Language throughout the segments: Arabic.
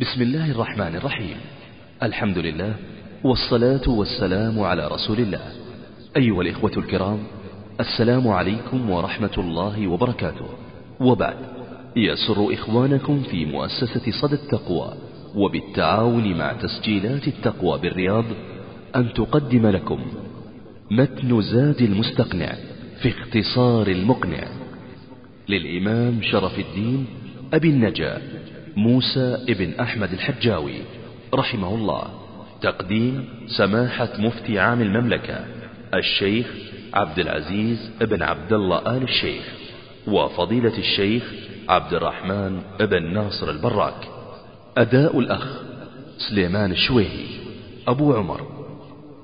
بسم الله الرحمن الرحيم. الحمد لله والصلاة والسلام على رسول الله. أيها الإخوة الكرام السلام عليكم ورحمة الله وبركاته. وبعد يسر إخوانكم في مؤسسة صدى التقوى وبالتعاون مع تسجيلات التقوى بالرياض أن تقدم لكم متن زاد المستقنع في اختصار المقنع. للإمام شرف الدين أبي النجا موسى ابن أحمد الحجاوي رحمه الله. تقديم سماحة مفتي عام المملكة الشيخ عبد العزيز ابن عبد الله آل الشيخ وفضيلة الشيخ عبد الرحمن ابن ناصر البراك. أداء الأخ سليمان الشويهي أبو عمر.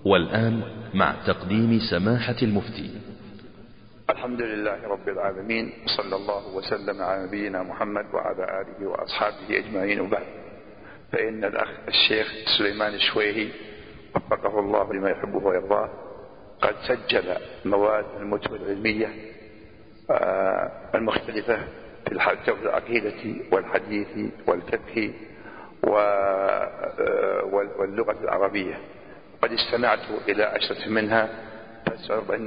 والآن مع تقديم سماحة المفتي. الحمد لله رب العالمين صلى الله وسلم على نبينا محمد وعلى آله وأصحابه أجمعين وبعد. فإن الأخ الشيخ سليمان الشويهي وفقه الله لما يحبه ويرضاه قد سجل مواد المتون العلمية المختلفة في العقيدة والحديث والفقه واللغة العربية. قد استمعت إلى عشرة منها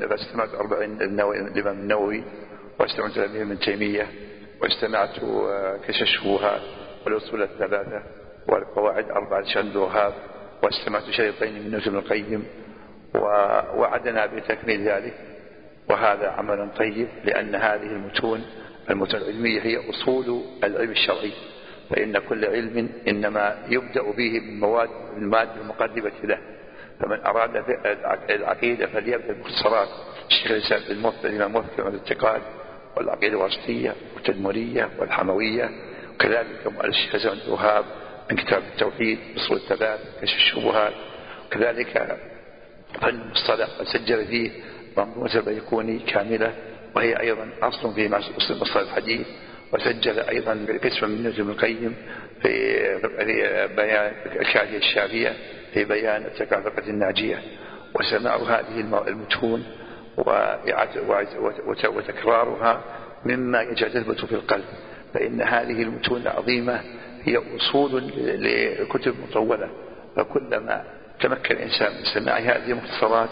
فاستمعت أربعين الإمام النووي واستمعت إلى ابن تيمية واستمعت كشف الشبهات والأصول الثلاثة والقواعد أربعة شند وهاب واستمعت شريطين من ابن القيم ووعدنا بتكميل ذلك. وهذا عمل طيب لأن هذه المتون المتون العلمية هي أصول العلم الشرعي. فإن كل علم إنما يبدأ به من مواد المادة المقدمة له. فمن أراد العقيدة فليبدأ بالمختصرات الشيخ الإسلام الموفق الإمام موفق الاعتقاد والعقيدة الواسطية والتدمرية والحموية. وكذلك الشيخ الإسلام الوهاب من كتاب التوحيد أصول الثلاث كشف الشبهات. وكذلك فن المصطلح سجل فيه منظومة البيكوني كاملة. وهي أيضا أصل في أصل مصطلح الحديث. وسجل أيضا قسما من نجم القيم في بيان الكافية الشافية في بيان التكافؤة الناجية. وسماع هذه المتون وتكرارها مما يجذبت في القلب. فإن هذه المتون العظيمة هي أصول لكتب مطولة. فكلما تمكن الإنسان من سماع هذه المختصرات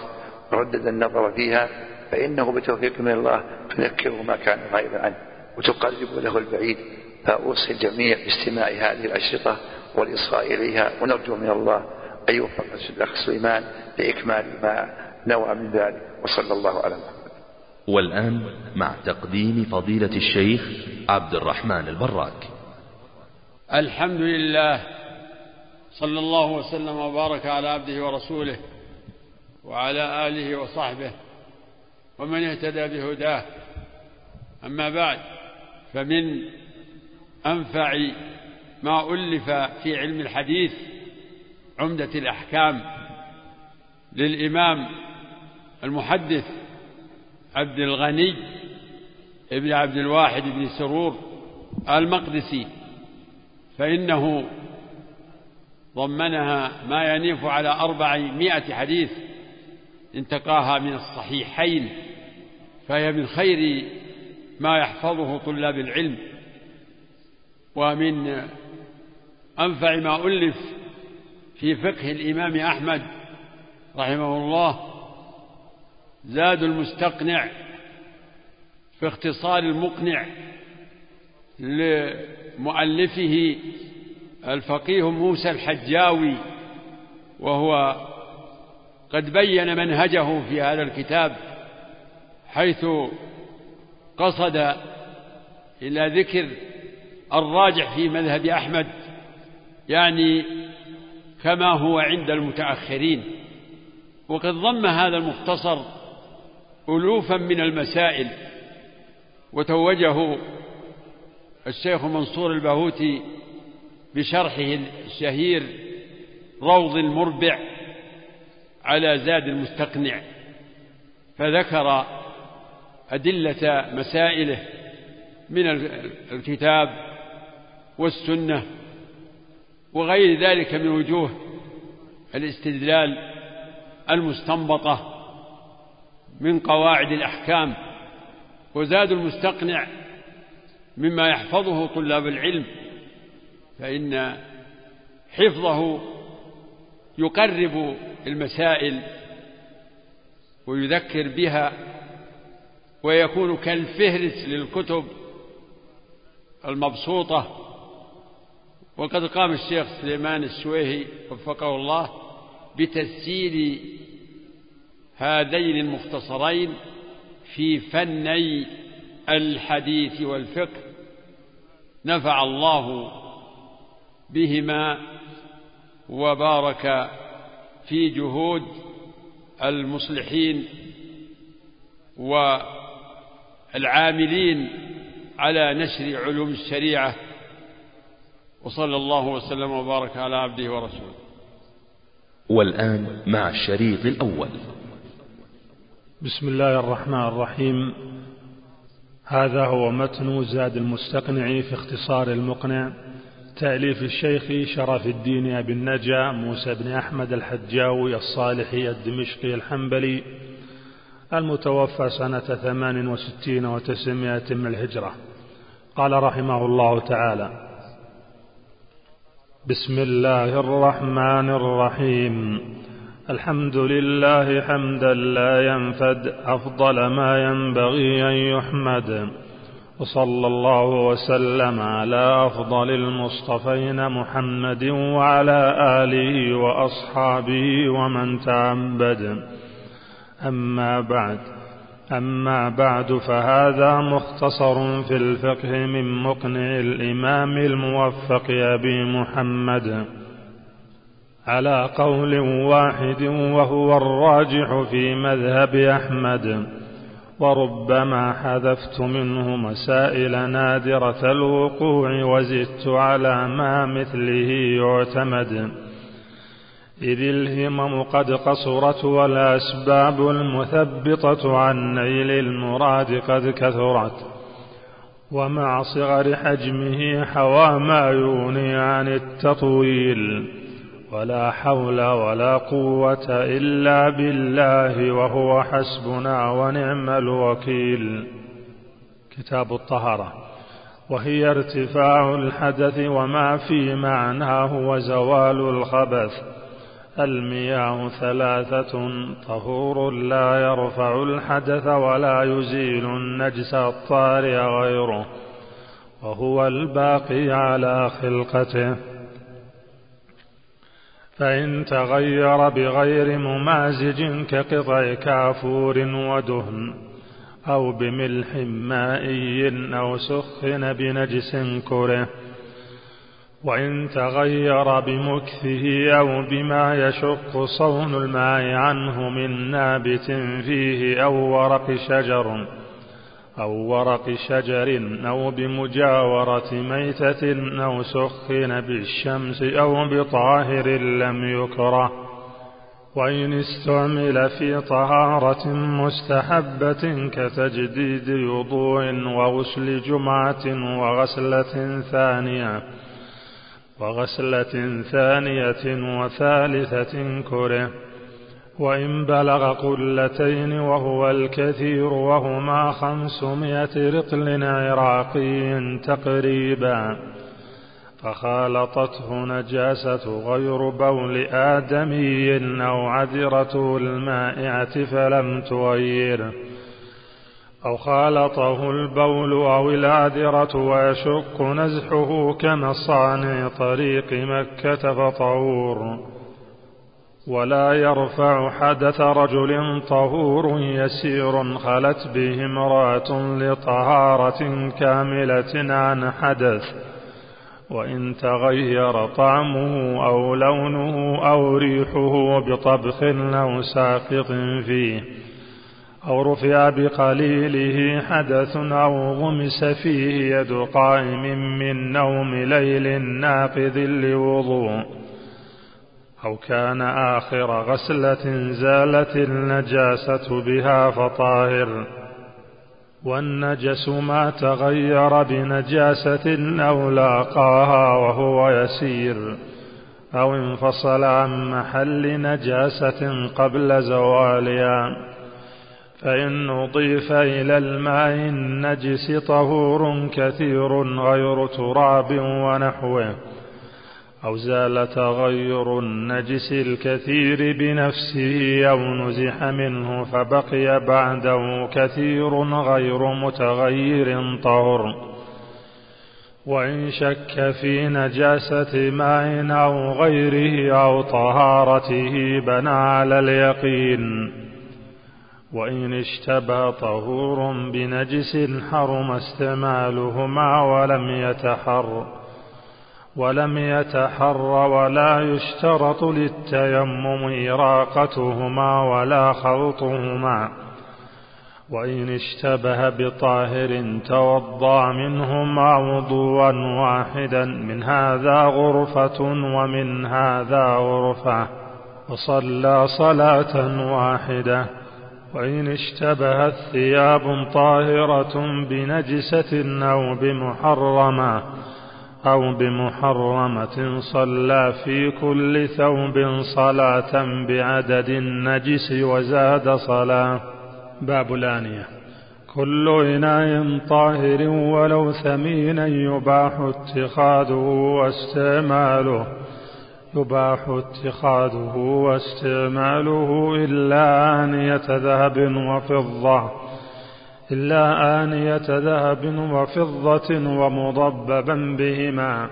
وردد النظر فيها فإنه بتوفيق من الله تذكره ما كان غائبا عنه وتقرب له البعيد. فأوصي الجميع باستماع هذه الأشرطة والإصغاء إليها ونرجو من الله أن يوفق الأخ سليمان لإكمال ما نوى من ذلك وصلى الله على محمد. والآن مع تقديم فضيلة الشيخ عبد الرحمن البراك. الحمد لله صلى الله وسلم وبارك على عبده ورسوله وعلى آله وصحبه ومن اهتدى بهداه. أما بعد فمن أنفع ما ألف في علم الحديث عمدة الأحكام للإمام المحدث عبد الغني ابن عبد الواحد بن سرور المقدسي فإنه ضمنها ما ينيف على أربعمائة حديث انتقاها من الصحيحين فهي من خير ما يحفظه طلاب العلم ومن أنفع ما ألف في فقه الإمام أحمد رحمه الله زاد المستقنع في اختصار المقنع لمؤلفه الفقيه موسى الحجاوي وهو قد بين منهجه في هذا الكتاب حيث قصد إلى ذكر الراجح في مذهب أحمد يعني كما هو عند المتأخرين. وقد ضم هذا المختصر ألوفا من المسائل. وتوجه الشيخ منصور البهوتي بشرحه الشهير روض المربع على زاد المستقنع. فذكر أدلة مسائله من الكتاب والسنة وغير ذلك من وجوه الاستدلال المستنبطة من قواعد الأحكام وزاد المستقنع مما يحفظه طلاب العلم فإن حفظه يقرب المسائل ويذكر بها ويكون كالفهرس للكتب المبسوطة وقد قام الشيخ سليمان السويهي وفقه الله بتسجيل هذين المختصرين في فني الحديث والفقه نفع الله بهما وبارك في جهود المصلحين والعاملين على نشر علوم الشريعة وصلى الله وسلم وبارك على عبده ورسوله. والآن مع الشريط الأول. بسم الله الرحمن الرحيم. هذا هو متن زاد المستقنع في اختصار المقنع. تأليف الشيخ شرف الدين أبي النجا موسى بن أحمد الحجاوي الصالحي الدمشقي الحنبلي. المتوفى سنة ثمان وستين وتسعمائة من الهجرة. قال رحمه الله تعالى بسم الله الرحمن الرحيم. الحمد لله حمدا لا ينفد أفضل ما ينبغي أن يحمد. وصلى الله وسلم على أفضل المصطفين محمد وعلى آله وأصحابه ومن تعبد أما بعد أما بعد فهذا مختصر في الفقه من مقنع الإمام الموفق أبي محمد. على قول واحد وهو الراجح في مذهب أحمد وربما حذفت منه مسائل نادرة الوقوع وزدت على ما مثله يعتمد إذ الهمم قد قصرت والأسباب المثبطة عن نيل المراد قد كثرت. ومع صغر حجمه حوى ما يغني عن التطويل. ولا حول ولا قوة إلا بالله وهو حسبنا ونعم الوكيل. كتاب الطهارة. وهي ارتفاع الحدث وما في معناه وزوال الخبث. المياه ثلاثة طهور لا يرفع الحدث ولا يزيل النجس الطارئ غيره وهو الباقي على خلقته. فإن تغير بغير ممازج كقطع كافور ودهن أو بملح مائي أو سخن بنجس كره. وإن تغير بمكثه أو بما يشق صون الماء عنه من نابت فيه أو ورق شجر أو ورق شجر أو بمجاورة ميتة أو سخن بالشمس أو بطاهر لم يكره وإن استعمل في طهارة مستحبة كتجديد وضوء وغسل جمعة وغسلة ثانية وغسلة ثانية وثالثة كره وإن بلغ قلتين وهو الكثير وهما خمسمائة رطل عراقي تقريبا. فخالطته نجاسة غير بول آدمي أو عذرة المائعة فلم تغيره أو خالطه البول أو العذرة ويشق نزحه كمصانع طريق مكة فطهور. ولا يرفع حدث رجل طهور يسير خلت به امرأة لطهارة كاملة عن حدث. وإن تغير طعمه أو لونه أو ريحه بطبخ أو ساقط فيه. أو رفع بقليله حدث أو غمس فيه يد قائم من نوم ليل ناقذ لوضوء أو كان آخر غسلة زالت النجاسة بها فطاهر والنجس ما تغير بنجاسة أو لاقاها وهو يسير أو انفصل عن محل نجاسة قبل زوالها فإن أضيف إلى الماء النجس طهور كثير غير تراب ونحوه أو زال تغير النجس الكثير بنفسه أو نزح منه فبقي بعده كثير غير متغير طهر. وإن شك في نجاسة ماء أو غيره أو طهارته بنى على اليقين. وإن اشتبه طهور بنجس حرم استعمالهما ولم يتحر ولم يتحر ولا يشترط للتيمم إراقتهما ولا خلطهما. وإن اشتبه بطاهر توضأ منهما وضوءا واحدا من هذا غرفة ومن هذا غرفة وصلى صلاة واحدة. وإن اشتبهت ثياب طاهرة بنجسة أو بمحرمة أو بمحرمة صلى في كل ثوب صلاة بعدد النجس وزاد صلاة. باب الآنية. كل إناء طاهر ولو ثمينا يباح اتخاذه واستعماله. يباح اتخاذه واستعماله إلا آنية ذهب وفضة إلا آنية ذهب وفضة ومضببا بهما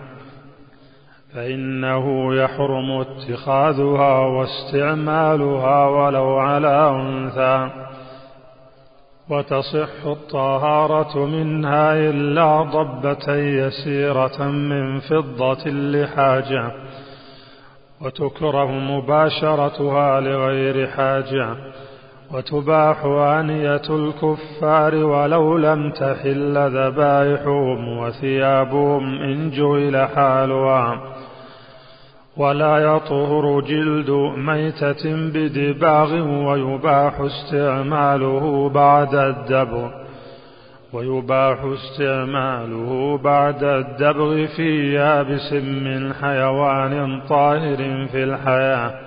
فإنه يحرم اتخاذها واستعمالها ولو على أنثى وتصح الطهارة منها إلا ضبة يسيرة من فضة لحاجة. وتكره مباشرتها لغير حاجة وتباح آنية الكفار ولو لم تحل ذبائحهم وثيابهم إن جهل حالها. ولا يطهر جلد ميتة بدباغ ويباح استعماله بعد الدبغ ويباح استعماله بعد الدبغ في يابس من حيوان طاهر في الحياة.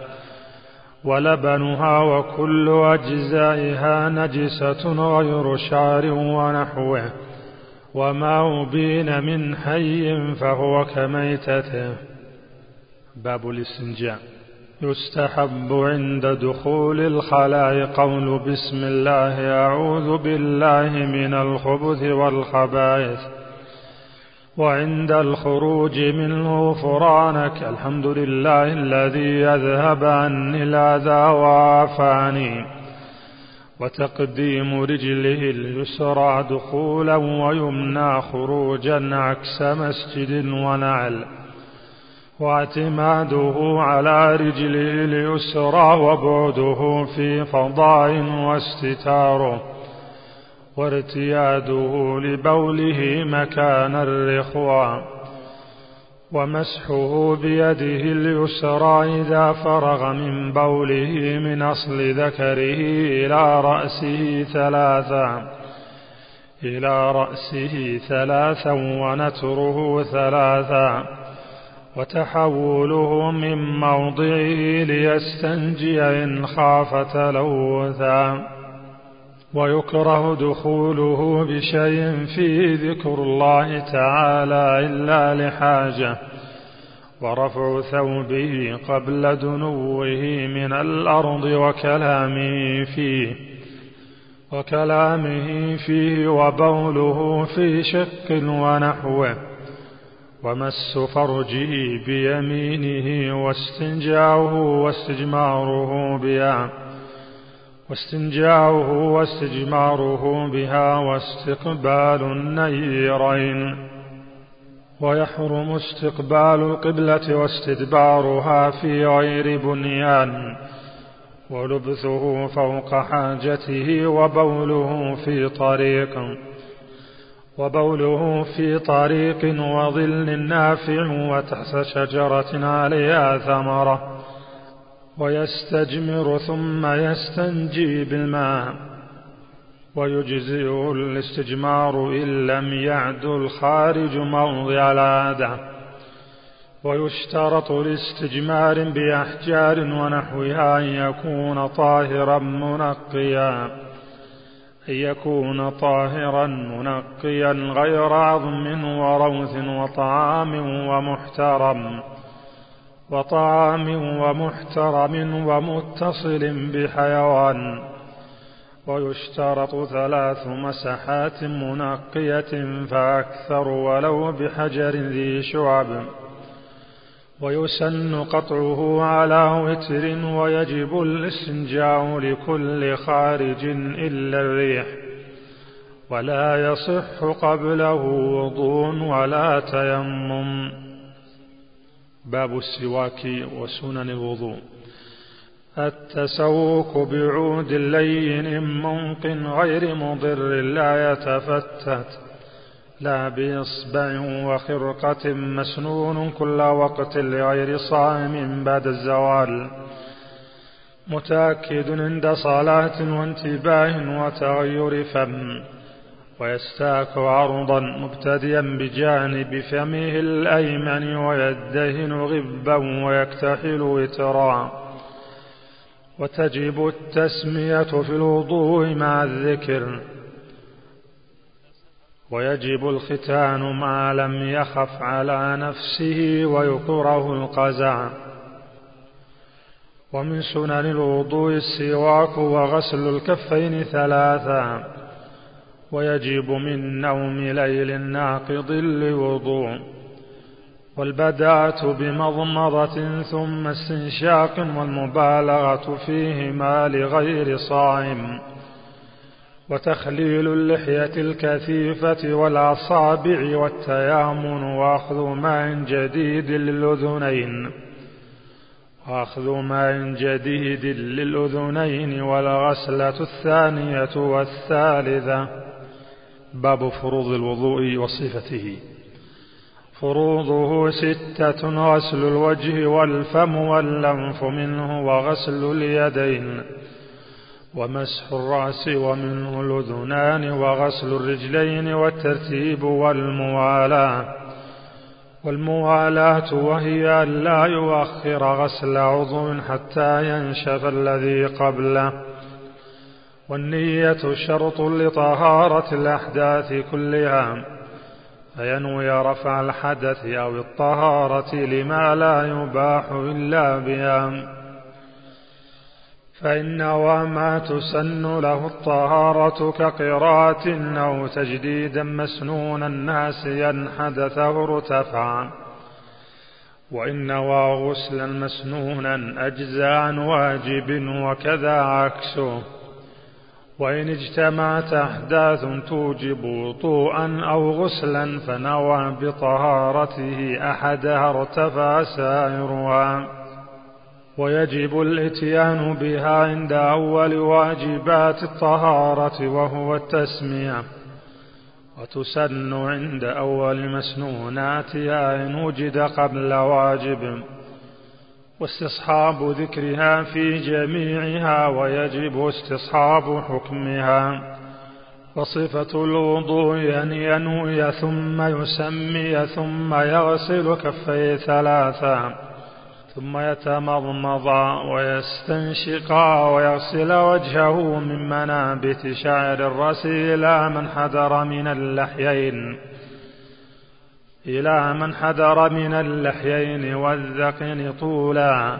ولبنها وكل أجزائها نجسة غير شعر ونحوه. وما أبين من حي فهو كميتته. باب الاستنجاء. يستحب عند دخول الخلاء قول بسم الله أعوذ بالله من الخبث والخبائث. وعند الخروج منه فرانك الحمد لله الذي يذهب عني الأذى وعافاني. وتقديم رجله اليسرى دخولا ويمنى خروجا عكس مسجد ونعل. واعتماده على رجله اليسرى وبعده في فضاء واستتاره وارتياده لبوله مكان الرخوة ومسحه بيده اليسرى إذا فرغ من بوله من أصل ذكره إلى رأسه ثلاثا إلى رأسه ثلاثا ونتره ثلاثا. وتحوله من موضعه ليستنجي إن خاف تلوثا. ويكره دخوله بشيء فيه ذكر الله تعالى إلا لحاجة. ورفع ثوبه قبل دنوه من الأرض وكلامه فيه. وكلامه فيه وبوله في شق ونحوه. ومس فرجه بيمينه واستنجاؤه واستجماره بها واستنجاؤه واستجماره بها واستقبال النيرين. ويحرم استقبال القبلة واستدبارها في غير بنيان ولبثه فوق حاجته وبوله في طريق. وبوله في طريق وظل نافع وتحت شجرة عليها ثمرة ويستجمر ثم يستنجي بالماء ويجزئه الاستجمار إن لم يعد الخارج موضع العادة ويشترط لاستجمار بأحجار ونحوها أن يكون طاهرا منقيا. أن يكون طاهرا منقيا غير عظم وروث وطعام ومحترم وطعام ومحترم ومتصل بحيوان. ويشترط ثلاث مسحات منقية فأكثر ولو بحجر ذي شعب. ويسن قطعه على وتر ويجب الاستنجاء لكل خارج إلا الريح. ولا يصح قبله وضوء ولا تيمم. باب السواك وسنن الوضوء. التسوك بعود لين منق غير مضر لا يتفتت. لا بإصبع وخرقة مسنون كل وقت لغير صائم بعد الزوال. متأكد عند صلاة وانتباه وتغير فم ويستاك عرضا مبتديا بجانب فمه الأيمن ويدهن غبا ويكتحل وترا. وتجب التسمية في الوضوء مع الذكر ويجب الختان ما لم يخف على نفسه ويكره القزع. ومن سنن الوضوء السواك وغسل الكفين ثلاثا. ويجب من نوم ليل ناقض لوضوء والبداءة بمضمضة ثم استنشاق والمبالغة فيهما لغير صائم. وتخليل اللحية الكثيفة والأصابع والتيامن وأخذ ماء جديد للأذنين. وأخذ ماء جديد للأذنين والغسلة الثانية والثالثة. باب فروض الوضوء وصفته. فروضه ستة غسل الوجه والفم واللنف منه وغسل اليدين. ومسح الرأس ومنه الأذنان وغسل الرجلين والترتيب والموالاة. والموالاة وهي أن لا يؤخر غسل عضو حتى ينشف الذي قبله. والنية شرط لطهارة الأحداث كلها. فينوي رفع الحدث أو الطهارة لما لا يباح إلا بها. فإن وما تسن له الطهارة كقراءة أو تجديدا مسنونا ناسيا حدثه ارتفع وإن غسلا مسنونا أجزاء عن واجب وكذا عكسه. وإن اجتمعت أحداث توجب وطوءا أو غسلا فنوى بطهارته أحدها ارتفع سائرها. ويجب الاتيان بها عند أول واجبات الطهارة وهو التسمية وتسن عند أول مسنوناتها إن وجد قبل واجب. واستصحاب ذكرها في جميعها ويجب استصحاب حكمها. وصفة الوضوء أن ينوي ثم يسمي ثم يغسل كفيه ثلاثا ثم يتمضمض ويستنشقا ويغسل وجهه من منابت شعر الرأس إلى من حذر من اللحيين إلى من حذر من اللحيين والذقن طولا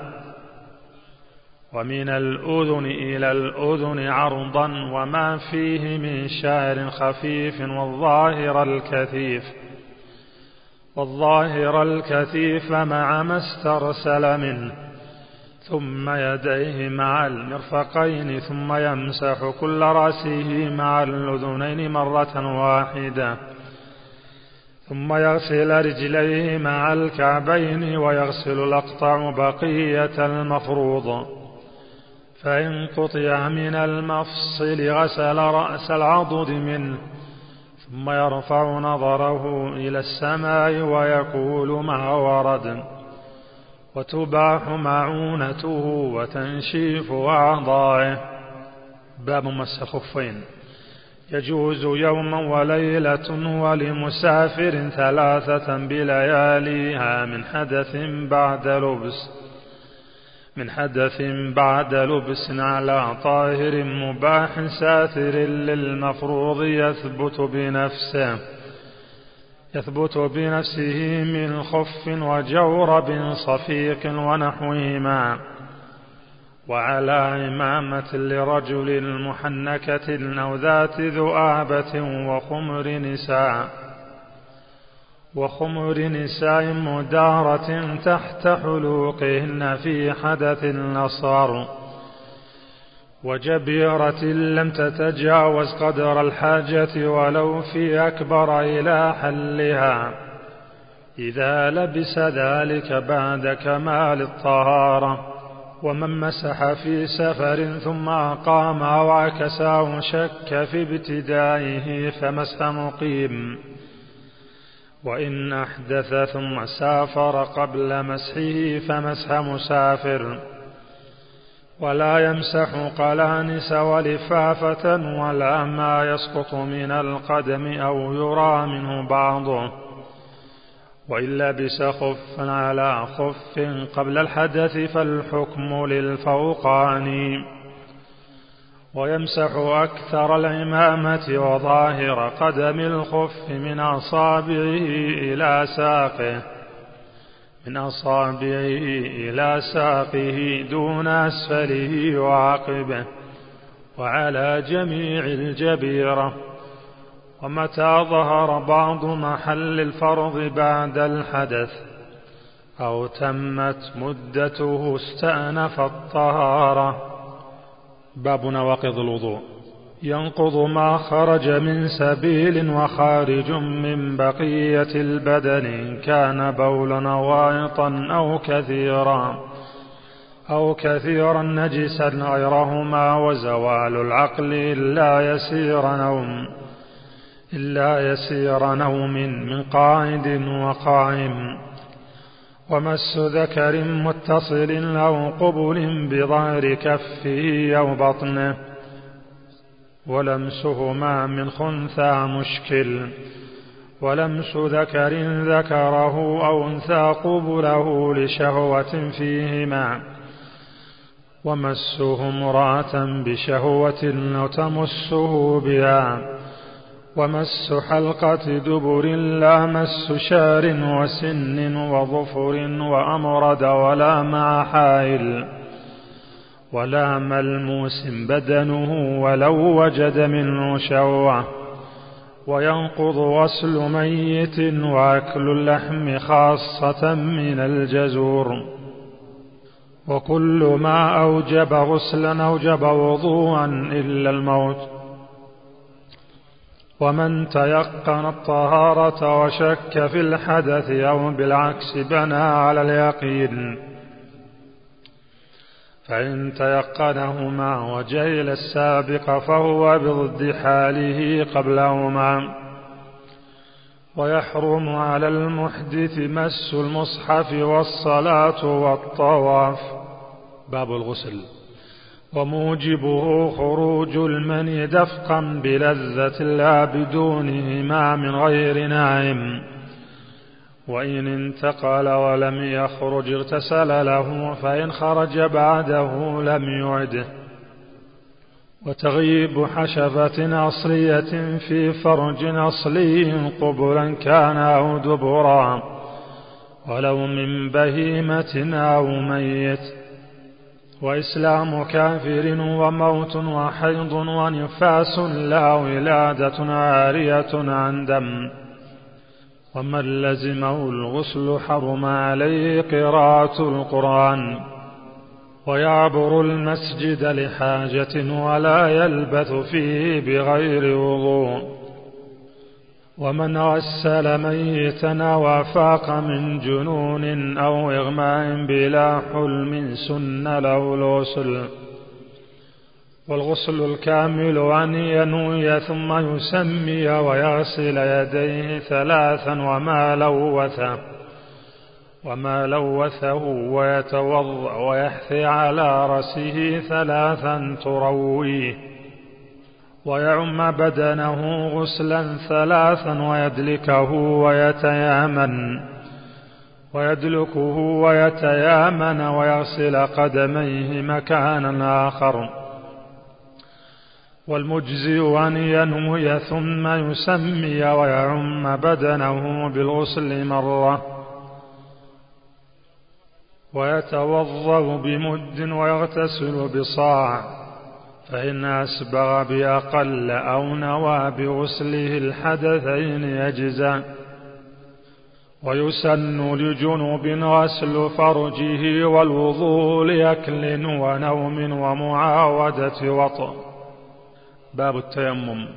ومن الأذن إلى الأذن عرضا وما فيه من شعر خفيف والظاهر الكثيف. والظاهر الكثيف مع ما استرسل منه ثم يديه مع المرفقين ثم يمسح كل رأسه مع الأذنين مرة واحدة ثم يغسل رجليه مع الكعبين ويغسل الأقطع بقية المفروض فإن قطع من المفصل غسل رأس العضد منه ثم يرفع نظره إلى السماء ويقول ما ورد. وتباح معونته وتنشيف أعضائه. باب مس الخفين. يجوز يوما وليلة ولمسافر ثلاثة بلياليها من حدث بعد لبس. من حدث بعد لبس على طاهر مباح ساتر للمفروض يثبت بنفسه. يثبت بنفسه من خف وجورب صفيق ونحوهما وعلى إمامة لرجل محنكة أو ذات ذؤابة وخمر نساء. وخمر نساء مدارة تحت حلوقهن في حدث النصر. وجبيرة لم تتجاوز قدر الحاجة ولو في أكبر إلى حلها. إذا لبس ذلك بعد كمال الطهارة. ومن مسح في سفر ثم أقام أو شك في ابتدائه فمسح مقيم. وإن أحدث ثم سافر قبل مسحه فمسح مسافر. ولا يمسح قلانس ولفافة ولا ما يسقط من القدم أو يرى منه بعضه وإن لبس خفا على خف قبل الحدث فالحكم للفوقاني ويمسح أكثر العمامة وظاهر قدم الخف من أصابعه إلى ساقه من أصابعه إلى ساقه دون أسفله وعقبه وعلى جميع الجبيرة. ومتى ظهر بعض محل الفرض بعد الحدث؟ أو تمت مدته استأنف الطهارة. باب نواقض الوضوء. ينقض ما خرج من سبيل وخارج من بقية البدن إن كان بولا وايطا أو كثيرا. أو كثيرا نجسا غيرهما وزوال العقل إلا يسير نوم. إلا يسير نوم من قاعد وقائم ومس ذكر متصل أو قبل بظهر كفه أو بطنه ولمسهما من خنثى مشكل ولمس ذكر ذكره أو أنثى قبله لشهوة فيهما ومسه امرأة بشهوة أو تمسه بها. ومس حلقة دبر لا مس شار وسن وظفر وأمرد ولا مع حائل ولا ملموس بدنه ولو وجد منه شوعة وينقض غسل ميت وأكل اللحم خاصة من الجزور وكل ما أوجب غسلا أوجب وضوءا إلا الموت ومن تيقن الطهارة وشك في الحدث أو بالعكس بنى على اليقين فإن تيقنهما وجهل السابق فهو بضد حاله قبلهما. ويحرم على المحدث مس المصحف والصلاة والطواف. باب الغسل. وموجبه خروج المني دفقا بلذة لا بدونهما من غير نائم. وإن انتقل ولم يخرج اغتسل له فإن خرج بعده لم يعده وتغيب حشفة أصلية في فرج أصلي قبلا كان أو دبرا. ولو من بهيمة أو ميت. وإسلام كافر وموت وحيض ونفاس لا ولادة عارية عن دم. ومن لزمه الغسل حرم عليه قراءة القرآن. ويعبر المسجد لحاجة ولا يلبث فيه بغير وضوء. ومن غسل ميتا وافاق من جنون أو إغماء بلا حلم سن له الغسل. والغسل الكامل أن ينوي ثم يسمي ويغسل يديه ثلاثا وما لوثه وما لوثه ويتوضأ ويحثي على رأسه ثلاثا ترويه. ويعم بدنه غسلا ثلاثا ويدلكه ويتيامن ويدلكه ويتيامن ويغسل قدميه مكانا آخر. والمجزي أن ينوي ثم يسمي ويعم بدنه بالغسل مرة. ويتوضأ بمد ويغتسل بصاع. فإن أسبغ بأقل أو نوى بغسله الحدثين يجزى. ويسن لجنوب غسل فرجه والوضوء لأكل ونوم ومعاودة وطن باب التيمم.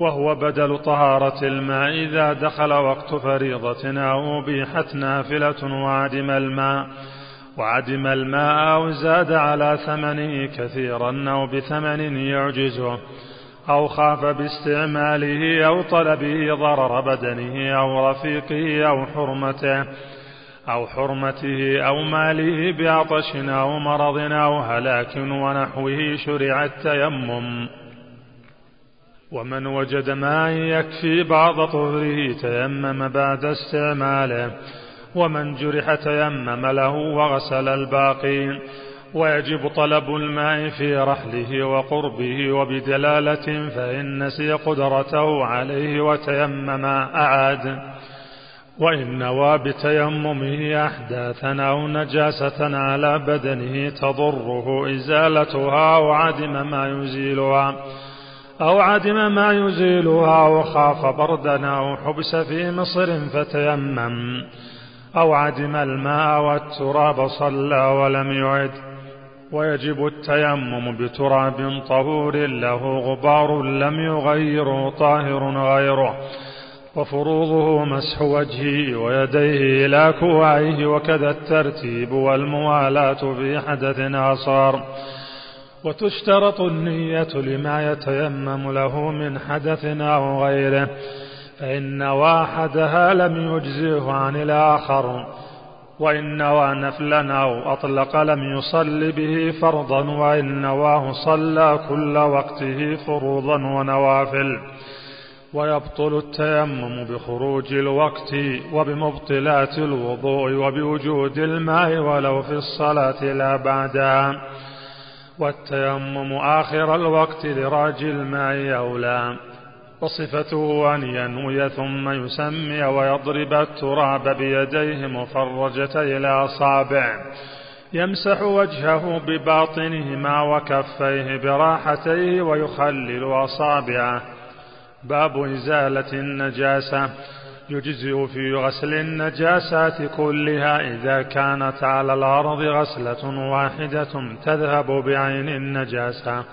وهو بدل طهارة الماء إذا دخل وقت فريضة أو أبيحت نافلة وعدم الماء. وعدم الماء أو زاد على ثمنه كثيرا أو بثمن يعجزه أو خاف باستعماله أو طلبه ضرر بدنه أو رفيقه أو حرمته أو حرمته أو ماله بعطش أو مرض أو هلاك ونحوه شرع التيمم. ومن وجد ماء يكفي بعض طهره تيمم بعد استعماله. ومن جرح تيمم له وغسل الباقي. ويجب طلب الماء في رحله وقربه وبدلالة فإن نسي قدرته عليه وتيمم أعاد. وإن نوى بتيممه أحداثا أو نجاسة على بدنه تضره إزالتها أو عدم ما يزيلها. أو عدم ما يزيلها أو خاف بردا أو حبس في مصر فتيمم. أو عدم الماء والتراب صلى ولم يعد. ويجب التيمم بتراب طهور له غبار لم يغير طاهر غيره. وفروضه مسح وجهه ويديه إلى كوعيه وكذا الترتيب والموالاة في حدث آصار وتشترط النية لما يتيمم له من حدث أو غيره. فإن واحدها لم يجزه عن الآخر وإن نوى نفلا أو أطلق لم يصل به فرضا وإن نواه صلى كل وقته فروضا ونوافل. ويبطل التيمم بخروج الوقت وبمبطلات الوضوء وبوجود الماء ولو في الصلاة لا بعدها والتيمم آخر الوقت لراج الماء أولى. وصفته أن ينوي ثم يسمي ويضرب التراب بيديه مفرجة إلى أصابع يمسح وجهه بباطنهما وكفيه براحتيه ويخلل أصابعه. باب إزالة النجاسة. يجزئ في غسل النجاسات كلها إذا كانت على الأرض غسلة واحدة تذهب بعين النجاسة.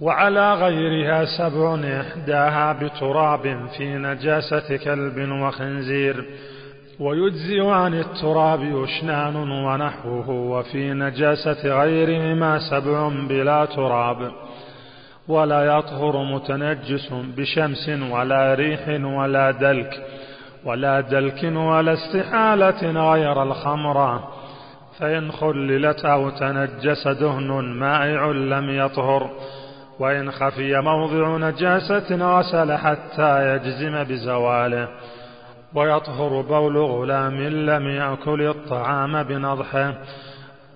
وعلى غيرها سبع إحداها بتراب في نجاسة كلب وخنزير. ويجزئ عن التراب أشنان ونحوه وفي نجاسة غيرهما سبع بلا تراب. ولا يطهر متنجس بشمس ولا ريح ولا دلك ولا دلك ولا استحالة غير الخمرة فإن خللت أو تنجس دهن مائع لم يطهر. وإن خفي موضع نجاسة غسل حتى يجزم بزواله. ويطهر بول غلام لم يأكل الطعام بنضحه.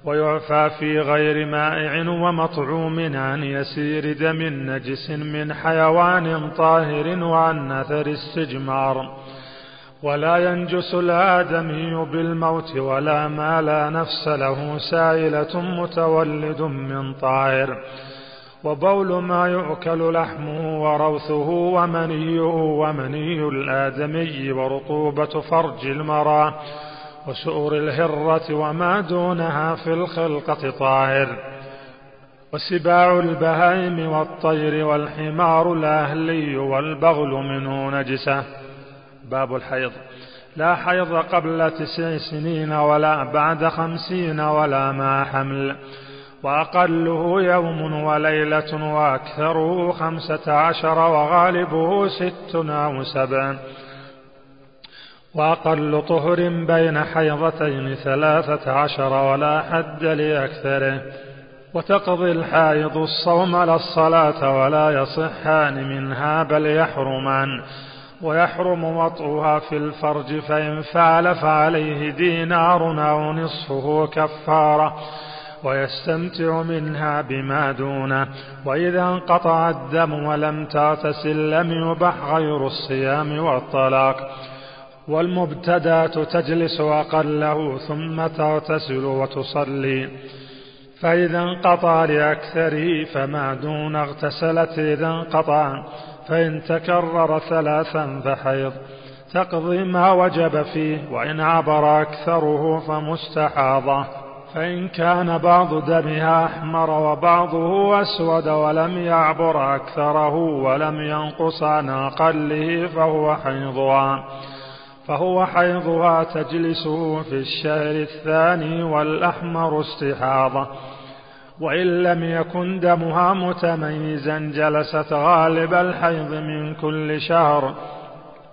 ويعفى في غير مائع ومطعوم عن يسير دم نجس من حيوان طاهر وعن نثر السجمار. ولا ينجس الآدمي بالموت ولا ما لا نفس له سائلة متولد من طائر. وبول ما يؤكل لحمه وروثه ومنيه ومني الآدمي ورطوبة فرج المرأة وسؤر الهرة وما دونها في الخلقة طاهر وسباع البهائم والطير والحمار الأهلي والبغل منه نجسة. باب الحيض. لا حيض قبل تسع سنين ولا بعد خمسين ولا مع حمل. وأقله يوم وليلة وأكثره خمسة عشر وغالبه ست أو سبع. وأقل طهر بين حيضتين ثلاثة عشر ولا حد لأكثره. وتقضي الحائض الصوم لا الصلاة ولا يصحان منها بل يحرمان. ويحرم وطئها في الفرج فإن فعل فعليه دينار أو نصفه كفارة. ويستمتع منها بما دونه. وإذا انقطع الدم ولم تغتسل لم يبح غير الصيام والطلاق. والمبتدات تجلس أقله ثم تغتسل وتصلي. فإذا انقطع لأكثره فما دون اغتسلت إذا انقطع فإن تكرر ثلاثا فحيض. تقضي ما وجب فيه وإن عبر أكثره فمستحاضة. فإن كان بعض دمها أحمر وبعضه أسود ولم يعبر أكثره ولم ينقص عن أقله فهو حيضها فهو حيضها تجلسه في الشهر الثاني والأحمر استحاضة. وإن لم يكن دمها متميزا جلست غالب الحيض من كل شهر.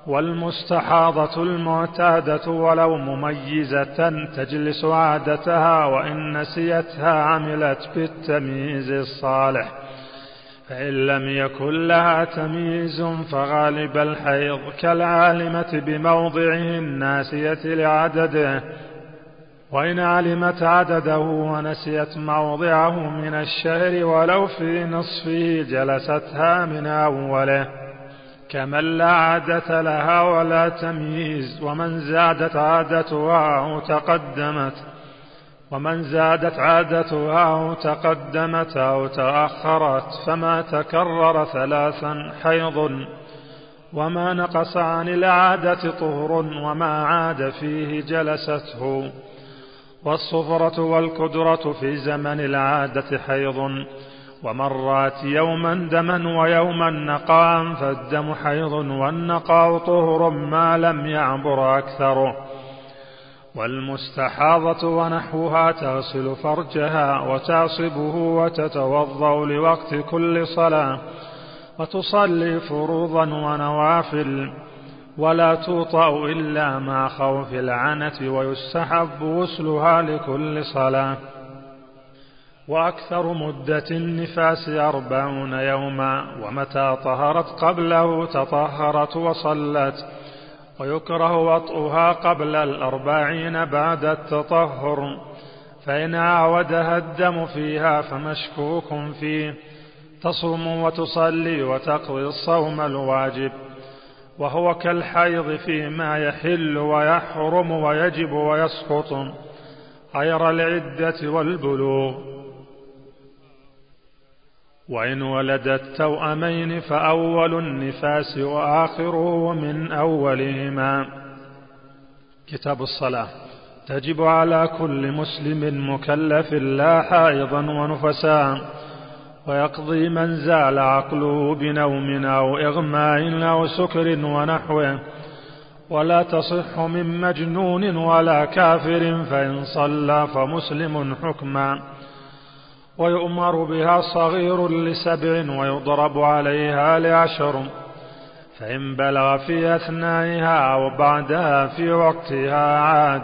والمستحاضة المعتادة ولو مميزة تجلس عادتها وإن نسيتها عملت بالتمييز الصالح. فإن لم يكن لها تمييز فغالب الحيض كالعالمة بموضعه الناسية لعدده. وإن علمت عدده ونسيت موضعه من الشهر ولو في نصفه جلستها من أوله. كمن لا عادة لها ولا تمييز ومن زادت عادتها أو تقدمت ومن زادت عادتها أو تقدمت أو تأخرت فما تكرر ثلاثا حيض وما نقص عن العادة طهر وما عاد فيه جلسته والصفرة والكدرة في زمن العادة حيض ومرات يوما دما ويوما نقاء فالدم حيض والنقاء طهر ما لم يعبر أكثره والمستحاضة ونحوها تغسل فرجها وتعصبه وتتوضأ لوقت كل صلاة. وتصلي فروضا ونوافل ولا توطأ إلا مع خوف العنة ويستحب غسلها لكل صلاة. وأكثر مدة النفاس أربعون يوما ومتى طهرت قبله تطهرت وصلت. ويكره وطئها قبل الأربعين بعد التطهر. فإن عاودها الدم فيها فمشكوك فيه. تصوم وتصلي وتقضي الصوم الواجب. وهو كالحيض فيما يحل ويحرم ويجب ويسقط. غير العدة والبلوغ. وإن ولدت توأمين فأول النفاس وآخره من أولهما. كتاب الصلاة. تجب على كل مسلم مكلف لا حائضا ونفساء ويقضي من زال عقله بنوم أو إغماء أو سكر ونحوه. ولا تصح من مجنون ولا كافر فإن صلى فمسلم حكما. ويؤمر بها صغير لسبع ويضرب عليها لعشر. فإن بلغ في أثنائها أو بعدها في وقتها عاد.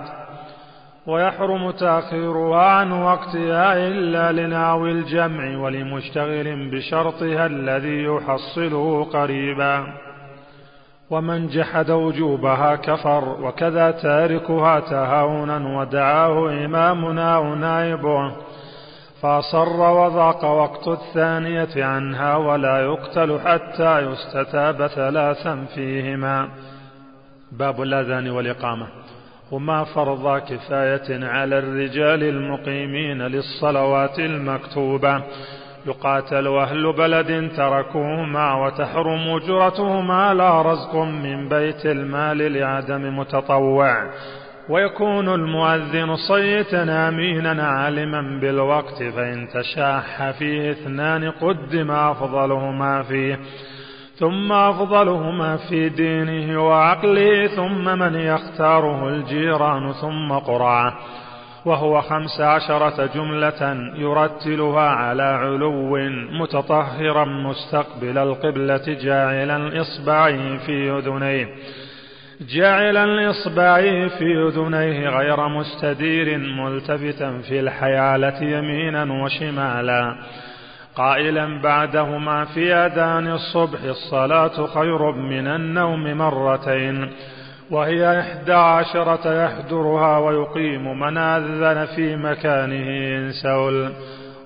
ويحرم تأخيرها عن وقتها إلا لناوي الجمع ولمشتغل بشرطها الذي يحصله قريبا. ومن جحد وجوبها كفر وكذا تاركها تهاونا ودعاه إمامنا أو نائبه فأصر وضاق وقت الثانية عنها ولا يقتل حتى يستتاب ثلاثا فيهما. باب الأذان والإقامة. هما فرض كفاية على الرجال المقيمين للصلوات المكتوبة؟ يقاتل أهل بلد تركوهما وتحرم أجرتهما لا رزق من بيت المال لعدم متطوع. ويكون المؤذن صيتا امينا عالما بالوقت فإن تشاح فيه اثنان قدم أفضلهما فيه ثم أفضلهما في دينه وعقله ثم من يختاره الجيران ثم قرعة. وهو خمس عشرة جملة يرتلها على علو متطهرا مستقبل القبلة جاعلا إصبعيه في أذنيه. جعل الإصبع في أذنيه غير مستدير ملتفتا في الحيالة يمينا وشمالا. قائلا بعدهما في أذان الصبح الصلاة خير من النوم مرتين. وهي إحدى عشرة يحضرها ويقيم من أذن في مكانه إن سول.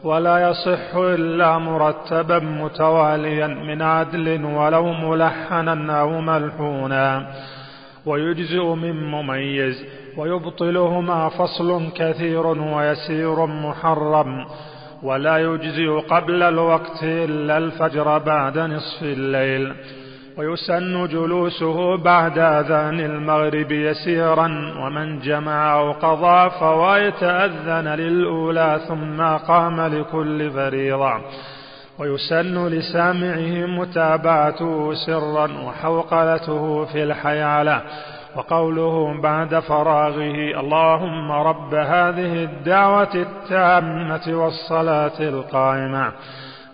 ولا يصح إلا مرتبا متواليا من عدل ولو ملحنا أو ملحونا. ويجزئ من مميز ويبطلهما فصل كثير ويسير محرم. ولا يجزئ قبل الوقت إلا الفجر بعد نصف الليل. ويسن جلوسه بعد أذان المغرب يسيرا. ومن جمع أو قضى فوائت أذن للأولى ثم قام لكل فريضة. ويسن لسامعه متابعته سرا وحوقلته في الحيالة وقوله بعد فراغه اللهم رب هذه الدعوة التامة والصلاة القائمة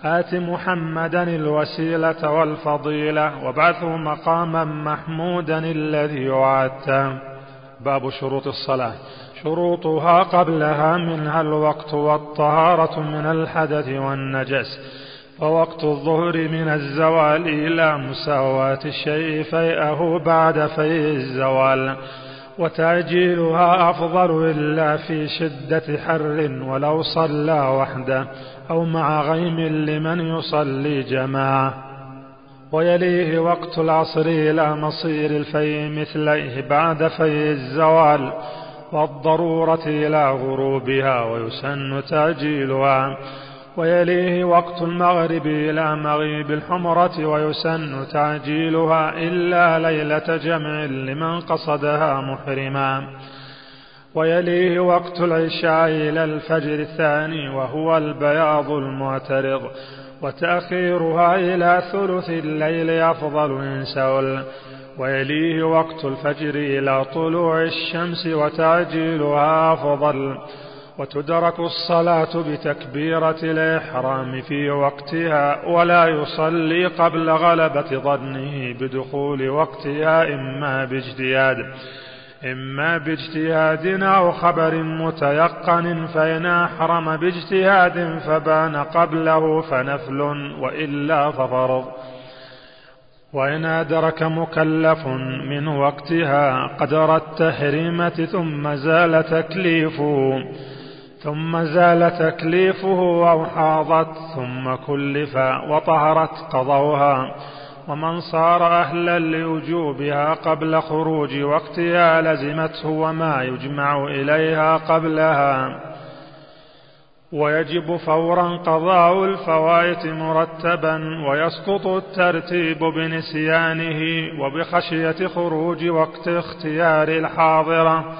آت محمدا الوسيلة والفضيلة وابعثه مقاما محمودا الذي وعدته باب شروط الصلاة. شروطها قبلها منها الوقت والطهارة من الحدث والنجس. فوقت الظهر من الزوال إلى مساواة الشيء فيئه بعد فيء الزوال وتأجيلها أفضل إلا في شدة حر ولو صلى وحده أو مع غيم لمن يصلي جماعة. ويليه وقت العصر إلى مصير الفيء مثليه بعد فيء الزوال والضرورة إلى غروبها ويسن تأجيلها. ويليه وقت المغرب إلى مغيب الحمرة ويسن تعجيلها إلا ليلة جمع لمن قصدها محرما. ويليه وقت العشاء إلى الفجر الثاني وهو البياض المعترض وتأخيرها إلى ثلث الليل أفضل إن سول. ويليه وقت الفجر إلى طلوع الشمس وتعجيلها أفضل. وتدرك الصلاة بتكبيرة الإحرام في وقتها ولا يصلي قبل غلبة ظنه بدخول وقتها إما باجتهاد إما باجتهاد أو خبر متيقن فإن أحرم باجتهاد فبان قبله فنفل وإلا ففرض. وإن أدرك مكلف من وقتها قدر التحريمة ثم زال تكليفه. ثم زال تكليفه أو حاضت ثم كلف وطهرت قضوها. ومن صار أهلا لوجوبها قبل خروج وقتها لزمته وما يجمع إليها قبلها. ويجب فورا قضاء الفوائت مرتبا ويسقط الترتيب بنسيانه وبخشية خروج وقت اختيار الحاضرة.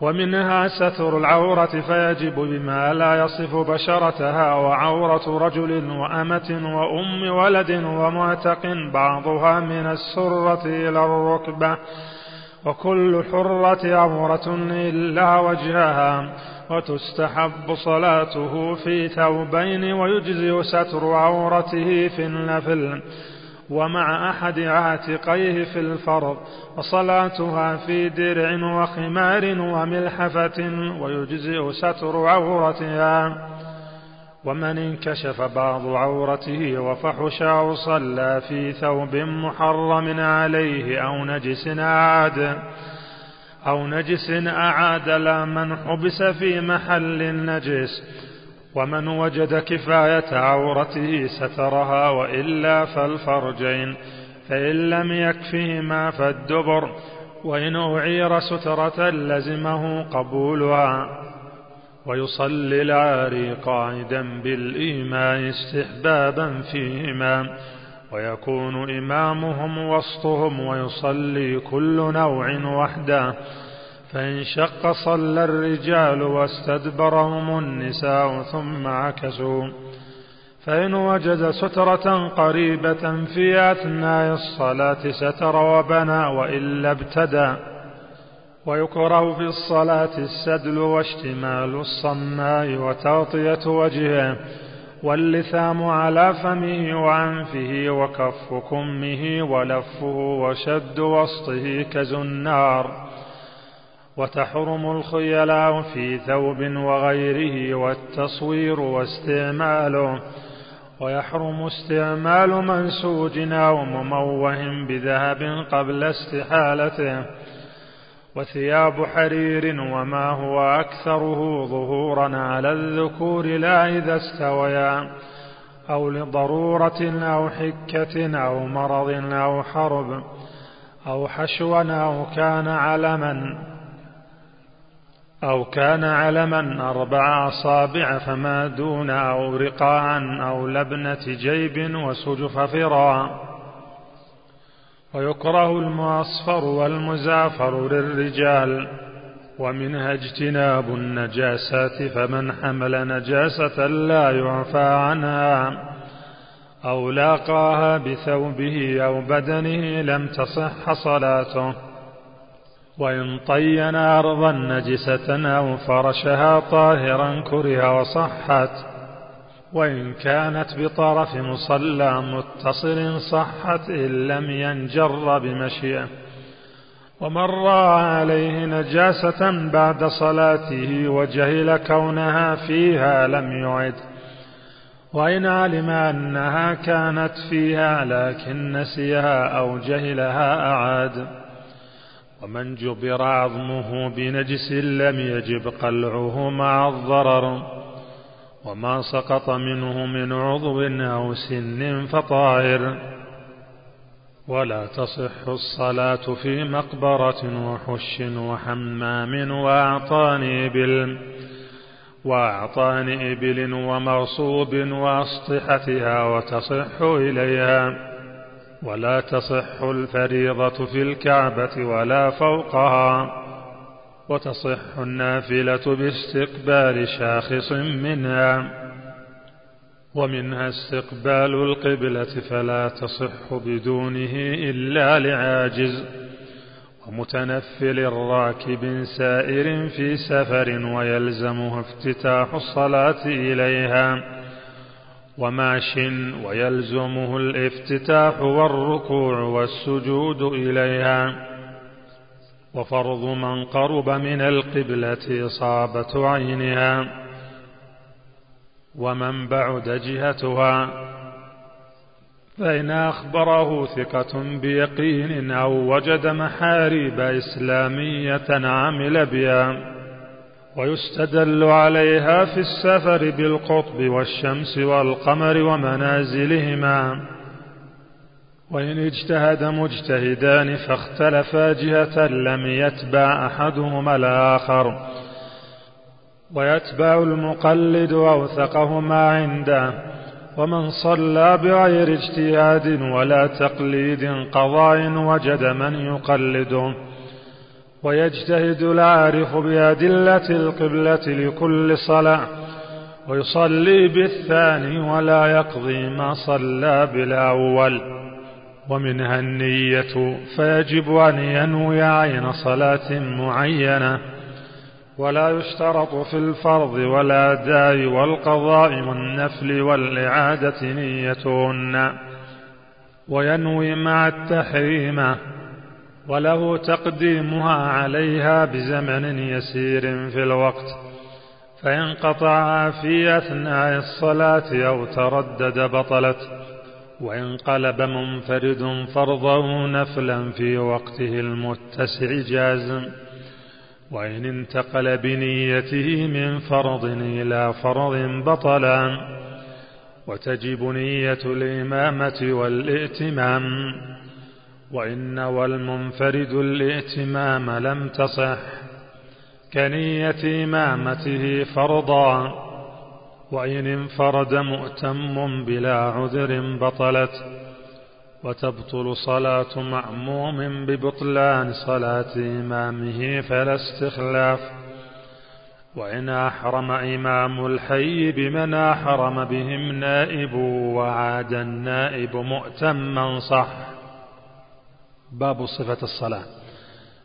ومنها ستر العورة فيجب بما لا يصف بشرتها وعورة رجل وأمة وأم ولد ومعتق بعضها من السرة إلى الركبة وكل حرة عورة إلا وجهها وتستحب صلاته في ثوبين ويجزي ستر عورته في النفل. ومع أحد عاتقيه في الفرض وصلاتها في درع وخمار وملحفة ويجزئ ستر عورتها. ومن انكشف بعض عورته وفحش أو صلى في ثوب محرم عليه أو نجس أعاد أو نجس أعاد لا من حبس في محل النجس. ومن وجد كفاية عورته سترها وإلا فالفرجين فإن لم يكفهما فالدبر وإن أعير سترة لزمه قبولها. ويصلي العاري قاعدا بالإيمان استحبابا فيهما. ويكون إمامهم وسطهم ويصلي كل نوع وحده. فإن شق صلى الرجال واستدبرهم النساء ثم عكسوا. فإن وجد سترة قريبة في أثناء الصلاة ستر وبنى وإلا ابتدى. ويكره في الصلاة السدل واشتمال الصماء وتغطية وجهه واللثام على فمه وأنفه وكف كمه ولفه وشد وسطه كزنار. وتحرم الخيلاء في ثوب وغيره والتصوير واستعماله ويحرم استعمال منسوج أو مموه بذهب قبل استحالته. وثياب حرير وما هو أكثره ظهورا على الذكور لا إذا استويا أو لضرورة أو حكة أو مرض أو حرب أو حشوا أو كان علما. أو كان علما أربع أصابع فما دون أو رقاعا أو لبنة جيب وسجف فراء. ويكره المعصفر والمزعفر للرجال. ومنها اجتناب النجاسات فمن حمل نجاسة لا يعفى عنها. أو لاقاها بثوبه أو بدنه لم تصح صلاته. وإن طين أرضا نجسة أو فرشها طاهرا كره وصحت وإن كانت بطرف مصلى متصل صحت إن لم ينجر بمشيئة. ومن رأى عليه نجاسة بعد صلاته وجهل كونها فيها لم يعد. وإن علم أنها كانت فيها لكن نسيها أو جهلها أعاد. ومن جبر عظمه بنجس لم يجب قلعه مع الضرر. وما سقط منه من عضو أو سن فطاهر. ولا تصح الصلاة في مقبرة وحش وحمام وأعطان إبل وأعطان إبل ومغصوب وأسطحتها وتصح إليها. ولا تصح الفريضة في الكعبة ولا فوقها وتصح النافلة باستقبال شاخص منها ومنها استقبال القبلة فلا تصح بدونه إلا لعاجز ومتنفل راكب سائر في سفر ويلزمه افتتاح الصلاة إليها. وماش ويلزمه الافتتاح والركوع والسجود إليها. وفرض من قرب من القبلة إصابة عينها. ومن بعد جهتها. فإن أخبره ثقة بيقين أو وجد محاريب إسلامية عمل بها. ويستدل عليها في السفر بالقطب والشمس والقمر ومنازلهما. وإن اجتهد مجتهدان فاختلفا جهة لم يتبع أحدهما الآخر. ويتبع المقلد أوثقهما عنده. ومن صلى بغير اجتهاد ولا تقليد قضاء وجد من يقلده. ويجتهد العارف بأدلة القبلة لكل صلاة ويصلي بالثاني ولا يقضي ما صلى بالأول. ومنها النية فيجب أن ينوي عين صلاة معينة ولا يشترط في الفرض والأداء والقضاء والنفل والإعادة نيتهن. وينوي مع التحريم وله تقديمها عليها بزمن يسير في الوقت فإن قطعها في أثناء الصلاة أو تردد بطلت وإن قلب منفرد فرضه نفلا في وقته المتسع جازم وإن انتقل بنيته من فرض إلى فرض بطلا وتجب نية الإمامة والائتمام. وإن والمنفرد الائتمام لم تصح كنية إمامته فرضا وإن انفرد مؤتم بلا عذر بطلت وتبطل صلاة معموم ببطلان صلاة إمامه فلا استخلاف وإن أحرم إمام الحي بمن أحرم بهم نائب وعاد النائب مؤتما صح. باب صفة الصلاة.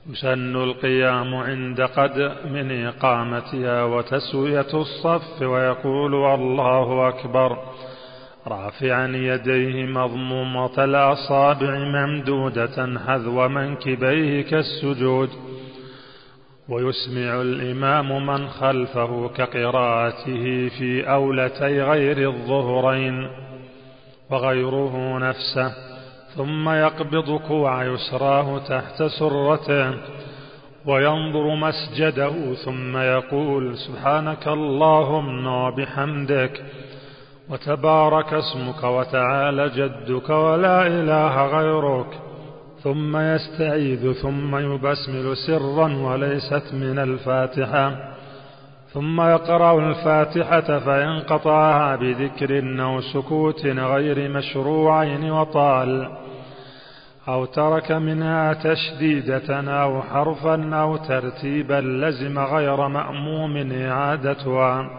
يسن القيام عند قد من إقامتها وتسوية الصف ويقول الله أكبر. رافعا يديه مضمومة الأصابع ممدودة حذو منكبيه كالسجود. ويسمع الإمام من خلفه كقراءته في أولتي غير الظهرين. وغيره نفسه. ثم يقبض كوع يسراه تحت سرته وينظر مسجده ثم يقول سبحانك اللهم وبحمدك وتبارك اسمك وتعالى جدك ولا إله غيرك. ثم يستعيذ ثم يبسمل سرا وليست من الفاتحة. ثم يقرأ الفاتحة فإن قطعها بذكر أو سكوت غير مشروعين وطال أو ترك منها تشديدة أو حرفا أو ترتيبا لزم غير مأموم إعادتها.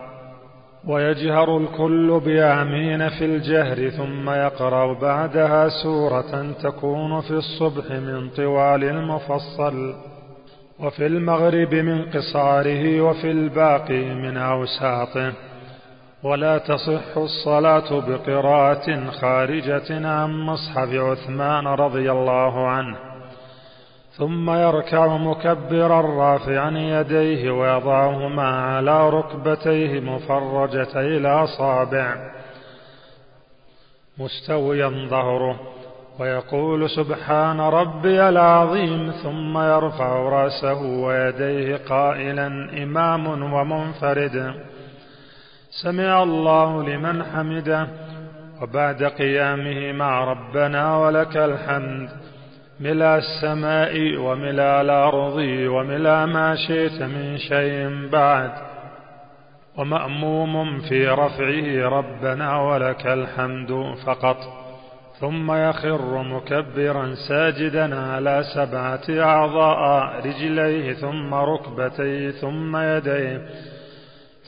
ويجهر الكل بآمين في الجهر ثم يقرأ بعدها سورة تكون في الصبح من طوال المفصل. وفي المغرب من قصاره وفي الباقي من أوساطه. ولا تصح الصلاة بقراءة خارجة عن مصحف عثمان رضي الله عنه. ثم يركع مكبرا رافعا يديه ويضعهما على ركبتيه مفرجتي الأصابع مستويا ظهره. ويقول سبحان ربي العظيم ثم يرفع رأسه ويديه قائلا إمام ومنفرد. سمع الله لمن حمده وبعد قيامه مع ربنا ولك الحمد. ملا السماء وملا الأرض وملا ما شئت من شيء بعد. ومأموم في رفعه ربنا ولك الحمد فقط. ثم يخر مكبرا ساجدا على سبعة أعضاء رجليه ثم ركبتيه ثم يديه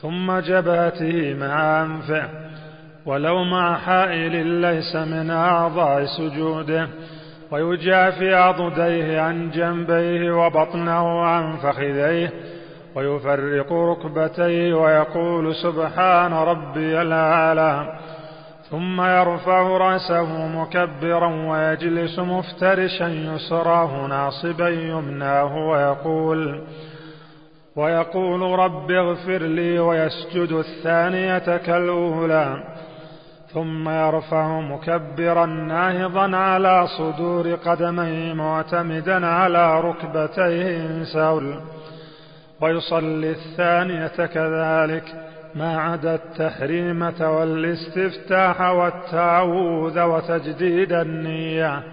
ثم جبهته مع أنفه. ولو مع حائل ليس من أعضاء سجوده. ويجافي عضديه عن جنبيه وبطنه عن فخذيه. ويفرق ركبتيه ويقول سبحان ربي الأعلى. ثم يرفع رأسه مكبرا ويجلس مفترشا يسراه ناصبا يمناه ويقول ويقول رب اغفر لي ويسجد الثانية كالأولى. ثم يرفع مكبرا ناهضا على صدور قدميه معتمدا على ركبتيه سول ويصلي الثانية كذلك. ما عدا التحريمة والاستفتاح والتعوذ وتجديد النية.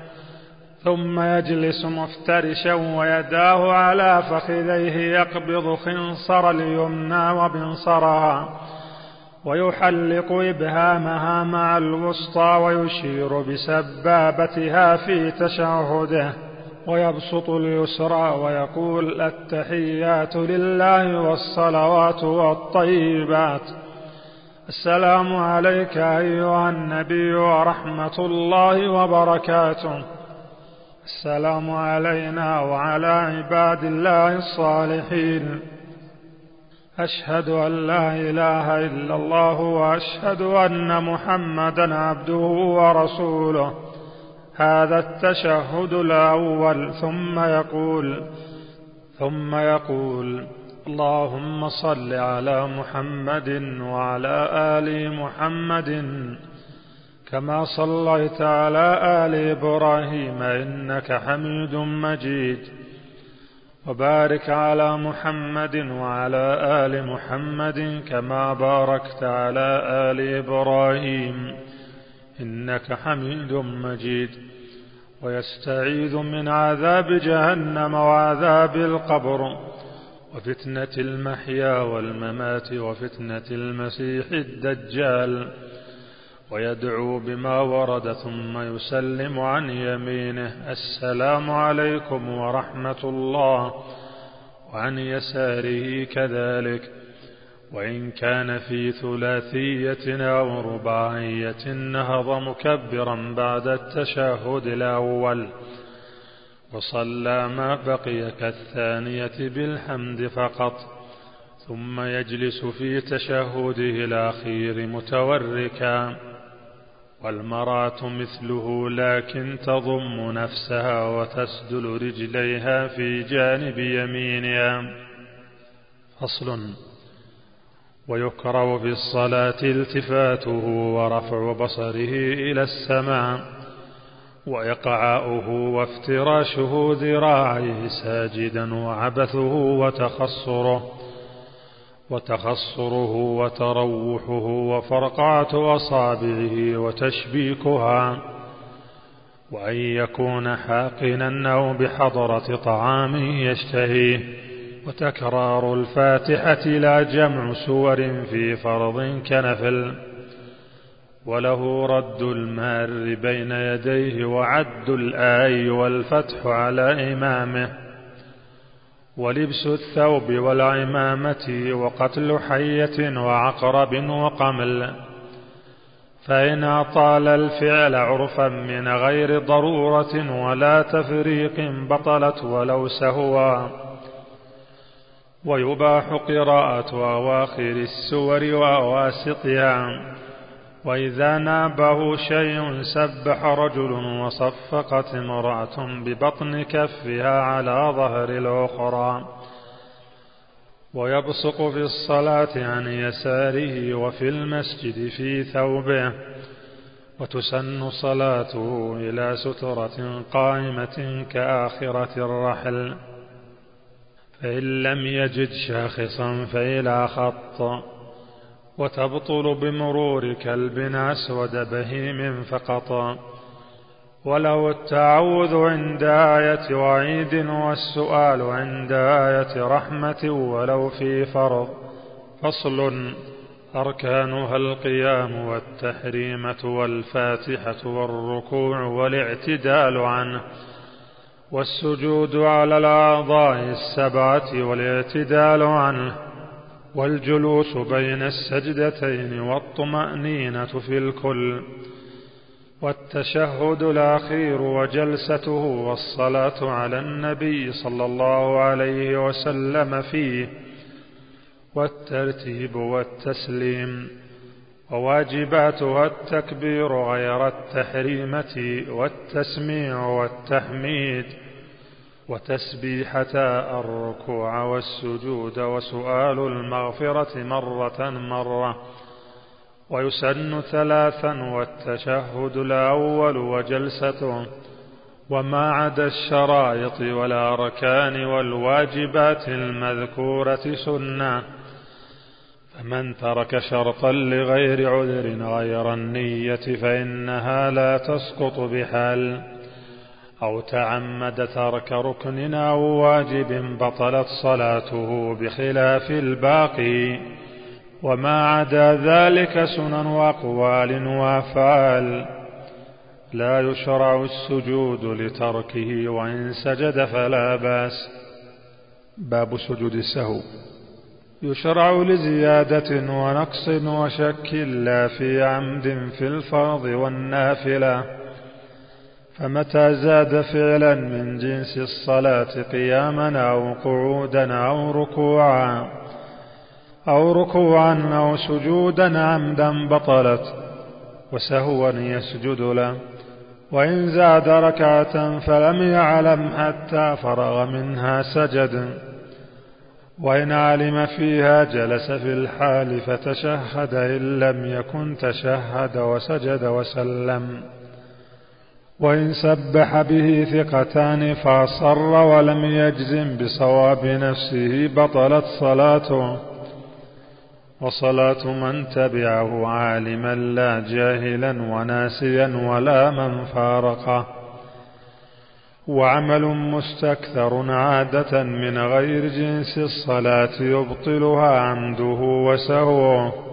ثم يجلس مفترشا ويداه على فخذيه يقبض خنصر اليمنى وبنصرها ويحلق إبهامها مع الوسطى ويشير بسبابتها في تشهده. ويبسط اليسرى ويقول التحيات لله والصلوات والطيبات. السلام عليك أيها النبي ورحمة الله وبركاته. السلام علينا وعلى عباد الله الصالحين. أشهد أن لا إله إلا الله وأشهد أن محمدا عبده ورسوله. هذا التشهد الأول. ثم يقول ثم يقول اللهم صل على محمد وعلى آل محمد كما صليت على آل إبراهيم إنك حميد مجيد. وبارك على محمد وعلى آل محمد كما باركت على آل إبراهيم. إنك حميد مجيد. ويستعيذ من عذاب جهنم وعذاب القبر وفتنة المحيا والممات وفتنة المسيح الدجال. ويدعو بما ورد ثم يسلم عن يمينه. السلام عليكم ورحمة الله. وعن يساره كذلك. وإن كان في ثلاثية أو رباعية نهض مكبرا بعد التشهد الأول وصلى ما بقي كالثانية بالحمد فقط ثم يجلس في تشهده الأخير متوركا. والمرأة مثله لكن تضم نفسها وتسدل رجليها في جانب يمينها. فصل ويكره في الصلاة التفاته ورفع بصره إلى السماء وإقعاؤه وافتراشه ذراعيه ساجدا وعبثه وتخصره وتخصره وتروحه وفرقعة أصابعه وتشبيكها وأن يكون حاقنا أو بحضرة طعام يشتهيه. وتكرار الفاتحة لا جمع سور في فرض كنفل وله رد المار بين يديه وعد الآي والفتح على إمامه ولبس الثوب والعمامة وقتل حية وعقرب وقمل فإن أطال الفعل عرفا من غير ضرورة ولا تفريق بطلت ولو سهوا. ويباح قراءة أواخر السور وأواسطها. وإذا نابه شيء سبح رجل وصفقت امرأة ببطن كفها على ظهر الأخرى. ويبصق في الصلاة عن يساره وفي المسجد في ثوبه. وتسن صلاته إلى سترة قائمة كآخرة الرحل. فإن لم يجد شاخصا فإلى خط وتبطل بمرور كلب أسود بهيم فقط. ولو التعوذ عند آية وعيد والسؤال عند آية رحمة ولو في فرض فصل أركانها القيام والتحريمة والفاتحة والركوع والاعتدال عنه. والسجود على الأعضاء السبعة والاعتدال عنه والجلوس بين السجدتين والطمأنينة في الكل والتشهد الأخير وجلسته والصلاة على النبي صلى الله عليه وسلم فيه والترتيب والتسليم وواجباتها التكبير غير التحريمة والتسميع والتحميد. وتسبيحة الركوع والسجود وسؤال المغفرة مرة مرة ويسن ثلاثا والتشهد الأول وجلسته وما عدا الشرائط والأركان والواجبات المذكورة سنة فمن ترك شرطا لغير عذر غير النية فإنها لا تسقط بحال. أو تعمد ترك ركن أو واجب بطلت صلاته بخلاف الباقي وما عدا ذلك سنن وأقوال وأفعال. لا يشرع السجود لتركه وإن سجد فلا بأس. باب سجود السهو. يشرع لزيادة ونقص وشك لا في عمد في الفرض والنافلة. فمتى زاد فعلا من جنس الصلاة قياما أو قعودا أو ركوعا أو ركوعا أو سجودا عمدا بطلت وسهوا يسجد له وإن زاد ركعة فلم يعلم حتى فرغ منها سجد وإن علم فيها جلس في الحال فتشهد إن لم يكن تشهد وسجد وسلم وإن سبح به ثقتان فأصر ولم يجزم بصواب نفسه بطلت صلاته. وصلاة من تبعه عالما لا جاهلا وناسيا ولا من فارقه. وعمل مستكثر عادة من غير جنس الصلاة يبطلها عمده وسهوه.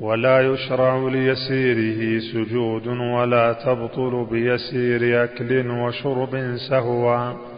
ولا يشرع ليسيره سجود ولا تبطل بيسير أكل وشرب سهوا.